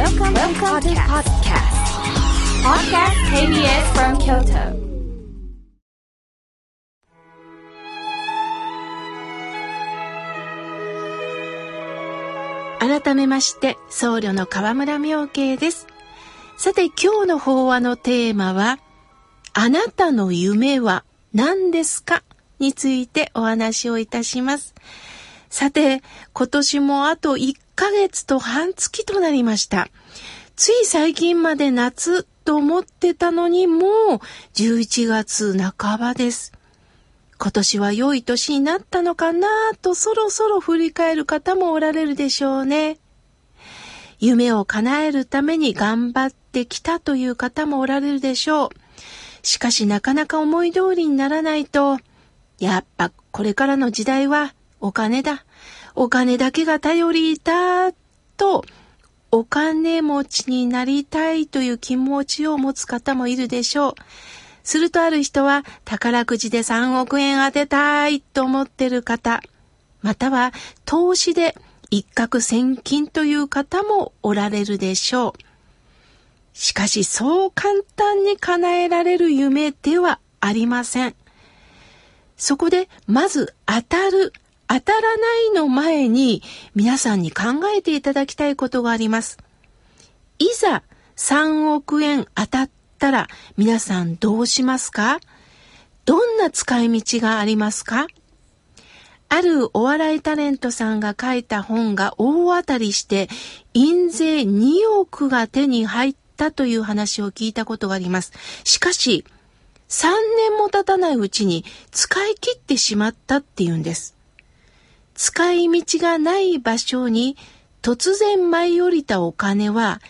Welcome, Welcome to podcast. Podcast KBS from Kyoto. 改めまして、僧侶の河村明慶です。さて、今日の法話のテーマは、あなたの夢は何ですか？についてお話をいたします。さて、今年もあと1ヶ月と半月となりました。つい最近まで夏と思ってたのにもう11月半ばです。今年は良い年になったのかなとそろそろ振り返る方もおられるでしょうね。夢を叶えるために頑張ってきたという方もおられるでしょう。しかしなかなか思い通りにならないと、やっぱこれからの時代はお金だ。お金だけが頼りだ。と、お金持ちになりたいという気持ちを持つ方もいるでしょう。するとある人は宝くじで3億円当てたいと思ってる方、または投資で一攫千金という方もおられるでしょう。しかしそう簡単に叶えられる夢ではありません。そこでまず当たる、当たらないの前に皆さんに考えていただきたいことがあります。いざ3億円当たったら皆さんどうしますか？どんな使い道がありますか？あるお笑いタレントさんが書いた本が大当たりして印税2億が手に入ったという話を聞いたことがあります。しかし、3年も経たないうちに使い切ってしまったっていうんです。使い道がない場所に突然舞い降りたお金は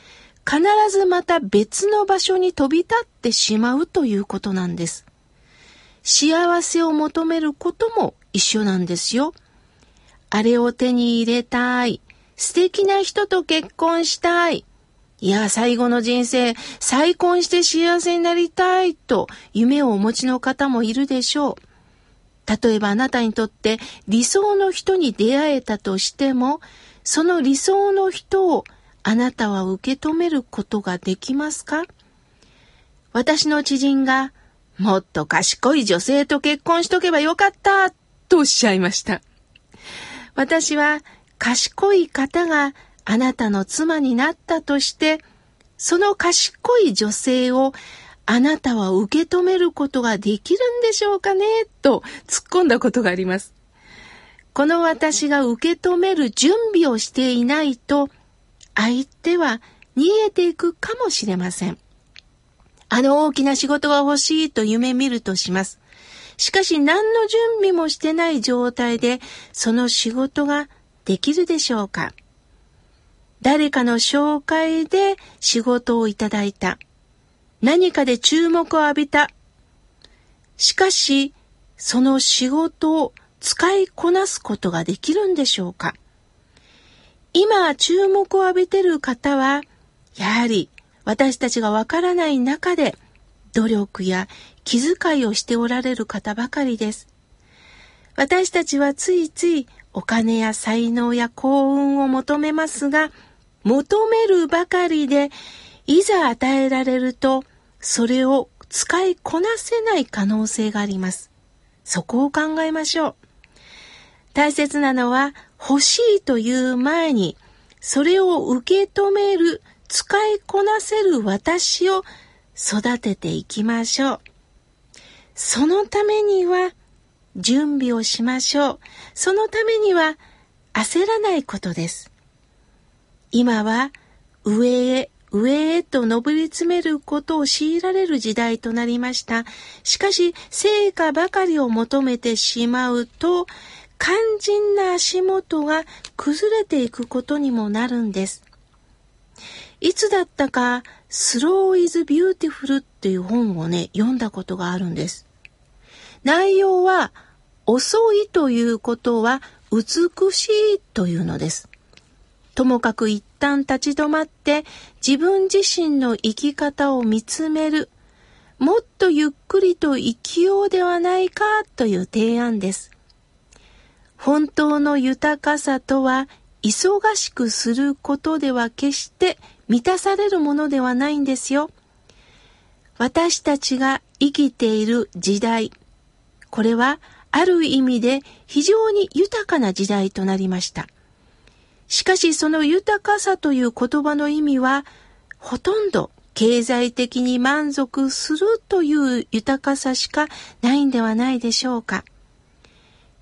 必ずまた別の場所に飛び立ってしまうということなんです。幸せを求めることも一緒なんですよ。あれを手に入れたい。素敵な人と結婚したい。いや、最後の人生、再婚して幸せになりたいと夢をお持ちの方もいるでしょう。例えばあなたにとって理想の人に出会えたとしても、その理想の人をあなたは受け止めることができますか？私の知人が、もっと賢い女性と結婚しとけばよかったとおっしゃいました。私は賢い方があなたの妻になったとして、その賢い女性をあなたは受け止めることができるんでしょうかね？と突っ込んだことがあります。この私が受け止める準備をしていないと、相手は逃げていくかもしれません。あの大きな仕事が欲しいと夢見るとします。しかし何の準備もしてない状態でその仕事ができるでしょうか？誰かの紹介で仕事をいただいた。何かで注目を浴びた。しかし、その仕事を使いこなすことができるんでしょうか今注目を浴びてる方は、やはり私たちがわからない中で努力や気遣いをしておられる方ばかりです。私たちはついついお金や才能や幸運を求めますが、求めるばかりで、いざ与えられると、それを使いこなせない可能性があります。そこを考えましょう。大切なのは欲しいという前に、それを受け止める、使いこなせる私を育てていきましょう。そのためには準備をしましょう。そのためには焦らないことです。今は上へ上へと上り詰めることを強いられる時代となりました。しかし成果ばかりを求めてしまうと肝心な足元が崩れていくことにもなるんです。いつだったか、Slow is Beautiful っていう本をね、読んだことがあるんです。内容は、遅いということは美しいというのです。ともかく一旦立ち止まって自分自身の生き方を見つめる。もっとゆっくりと生きようではないかという提案です。本当の豊かさとは忙しくすることでは決して満たされるものではないんですよ。私たちが生きている時代、これはある意味で非常に豊かな時代となりました。しかしその豊かさという言葉の意味はほとんど経済的に満足するという豊かさしかないんではないでしょうか。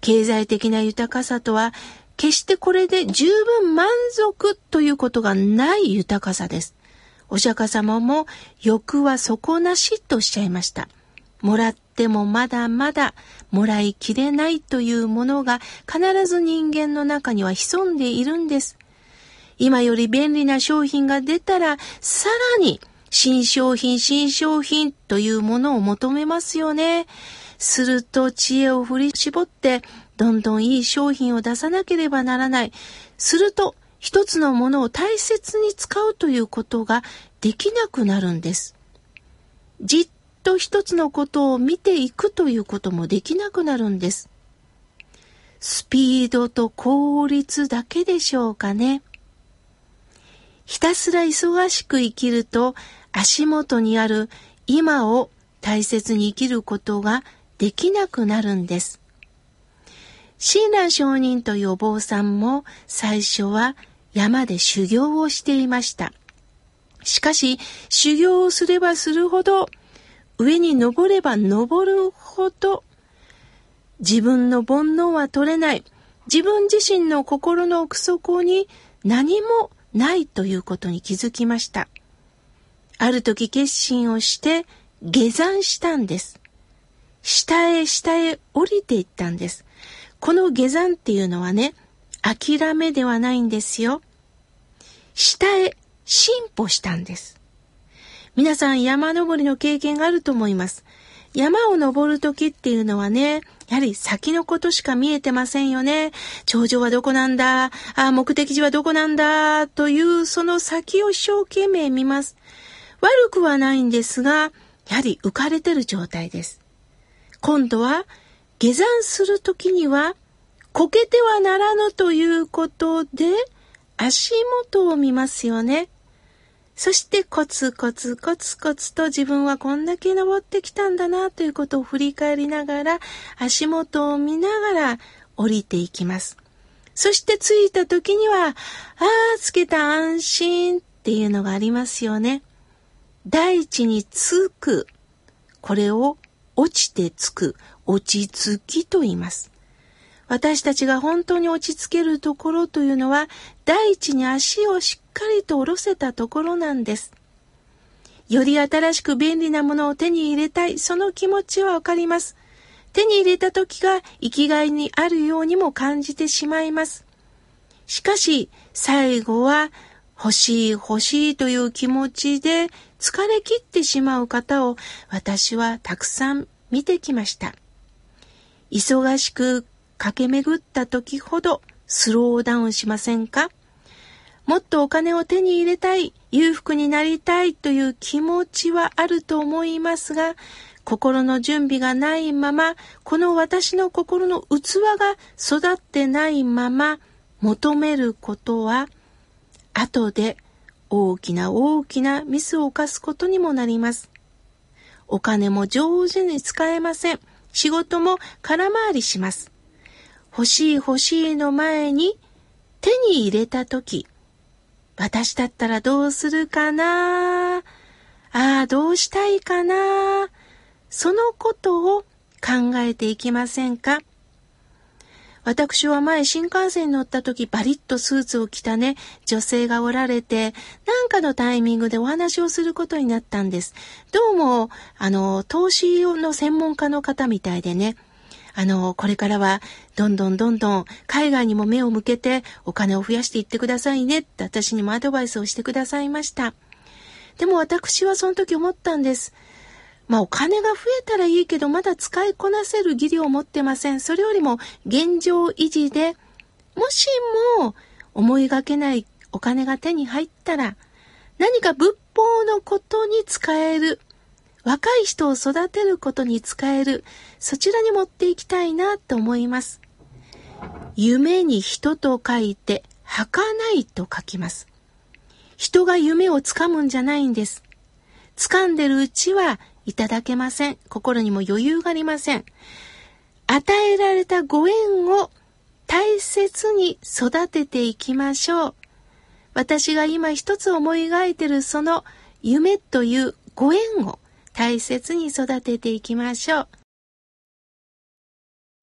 経済的な豊かさとは決してこれで十分満足ということがない豊かさです。お釈迦様も欲は底なしとおっしゃいました。もらってもまだまだもらいきれないというものが必ず人間の中には潜んでいるんです。今より便利な商品が出たらさらに新商品新商品というものを求めますよね。すると知恵を振り絞ってどんどんいい商品を出さなければならない。すると、一つのものを大切に使うということができなくなるんです。じっと一つのことを見ていくということもできなくなるんです。スピードと効率だけでしょうかね。ひたすら忙しく生きると足元にある今を大切に生きることができなくなるんです。親鸞上人というお坊さんも最初は山で修行をしていました。しかし修行をすればするほど上に登れば登るほど自分の煩悩は取れない自分自身の心の奥底に何もないということに気づきました。ある時決心をして下山したんです。下へ下へ降りていったんです。この下山っていうのはね、諦めではないんですよ。下へ進歩したんです。皆さん山登りの経験があると思います。山を登る時っていうのはね、やはり先のことしか見えてませんよね。頂上はどこなんだ？あ目的地はどこなんだ？というその先を一生懸命見ます。悪くはないんですが、やはり浮かれてる状態です。今度は下山するときには、こけてはならぬということで、足元を見ますよね。そしてコツコツコツコツと自分はこんだけ登ってきたんだなということを振り返りながら足元を見ながら降りていきます。そして着いた時には、ああ、つけた安心っていうのがありますよね。大地につく。これを落ちてつく。落ち着きと言います。私たちが本当に落ち着けるところというのは、大地に足をしっかりと下ろせたところなんです。より新しく便利なものを手に入れたい、その気持ちはわかります。手に入れた時が生きがいにあるようにも感じてしまいます。しかし、最後は欲しい欲しいという気持ちで疲れ切ってしまう方を私はたくさん見てきました。忙しく駆け巡った時ほどスローダウンしませんか？もっとお金を手に入れたい、裕福になりたいという気持ちはあると思いますが、心の準備がないまま、この私の心の器が育ってないまま求めることは、後で大きな大きなミスを犯すことにもなります。お金も上手に使えません。仕事も空回りします。欲しい欲しいの前に手に入れたとき、私だったらどうするかな？ああ、どうしたいかな？そのことを考えていきませんか？私は前新幹線に乗った時バリッとスーツを着たね、女性がおられて、なんかのタイミングでお話をすることになったんです。どうも、あの、投資用の専門家の方みたいでね、あの、これからは、どんどんどんどん海外にも目を向けてお金を増やしていってくださいねって私にもアドバイスをしてくださいました。でも私はその時思ったんです。まあお金が増えたらいいけど、まだ使いこなせる技量を持ってません。それよりも現状維持で、もしも思いがけないお金が手に入ったら、何か仏法のことに使える。若い人を育てることに使える。そちらに持っていきたいなと思います。夢に人と書いて、儚いと書きます。人が夢をつかむんじゃないんです。掴んでるうちはいただけません。心にも余裕がありません。与えられたご縁を大切に育てていきましょう。私が今一つ思い描いてるその夢というご縁を大切に育てていきましょう。